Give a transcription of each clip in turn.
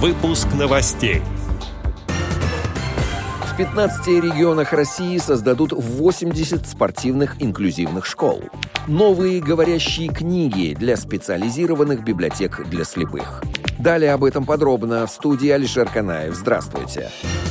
Выпуск новостей. В 15 регионах России создадут 80 спортивных инклюзивных школ. Новые говорящие книги для специализированных библиотек для слепых. Далее об этом подробно в студии Алишер Канаев. Здравствуйте. Здравствуйте.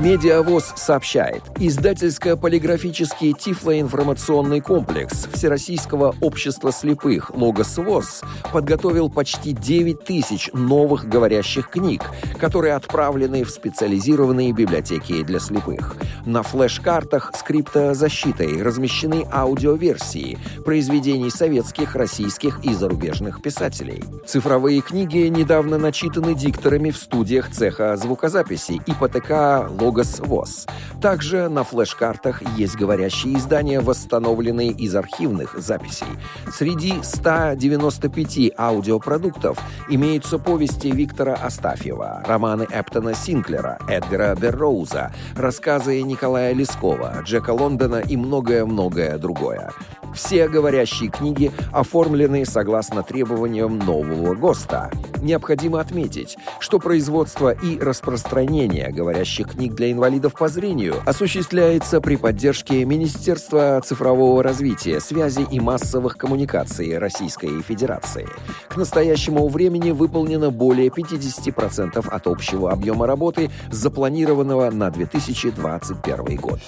Медиавоз сообщает, издательско-полиграфический тифлоинформационный комплекс Всероссийского общества слепых «Логос ВОЗ» подготовил почти 9 тысяч новых говорящих книг, которые отправлены в специализированные библиотеки для слепых. На флеш-картах с криптозащитой размещены аудиоверсии произведений советских, российских и зарубежных писателей. Цифровые книги недавно начитаны дикторами в студиях цеха звукозаписи ИПТК «Логос Логос ВОЗ. Также на флеш-картах есть говорящие издания, восстановленные из архивных записей. Среди 195 аудиопродуктов имеются повести Виктора Астафьева, романы Эптона Синклера, Эдгара Берроуза, рассказы Николая Лескова, Джека Лондона и многое-многое другое. Все говорящие книги оформлены согласно требованиям нового ГОСТа. Необходимо отметить, что производство и распространение говорящих книг для инвалидов по зрению осуществляется при поддержке Министерства цифрового развития, связи и массовых коммуникаций Российской Федерации. К настоящему времени выполнено более 50% от общего объема работы, запланированного на 2021 год.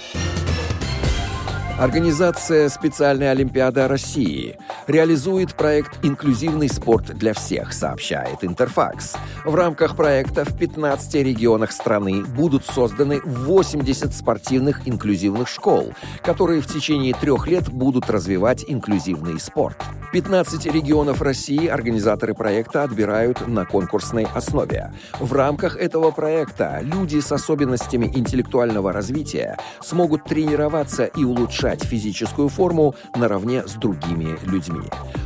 Организация «Специальная Олимпиада России» реализует проект «Инклюзивный спорт для всех», сообщает Интерфакс. В рамках проекта в 15 регионах страны будут созданы 80 спортивных инклюзивных школ, которые в течение трех лет будут развивать инклюзивный спорт. 15 регионов России организаторы проекта отбирают на конкурсной основе. В рамках этого проекта люди с особенностями интеллектуального развития смогут тренироваться и улучшать физическую форму наравне с другими людьми.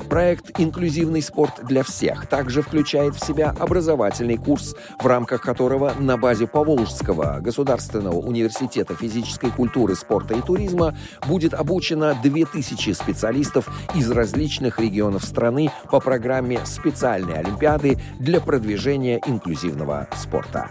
Проект «Инклюзивный спорт для всех» также включает в себя образовательный курс, в рамках которого на базе Поволжского государственного университета физической культуры, спорта и туризма будет обучено 2000 специалистов из различных регионов страны по программе специальной олимпиады для продвижения инклюзивного спорта.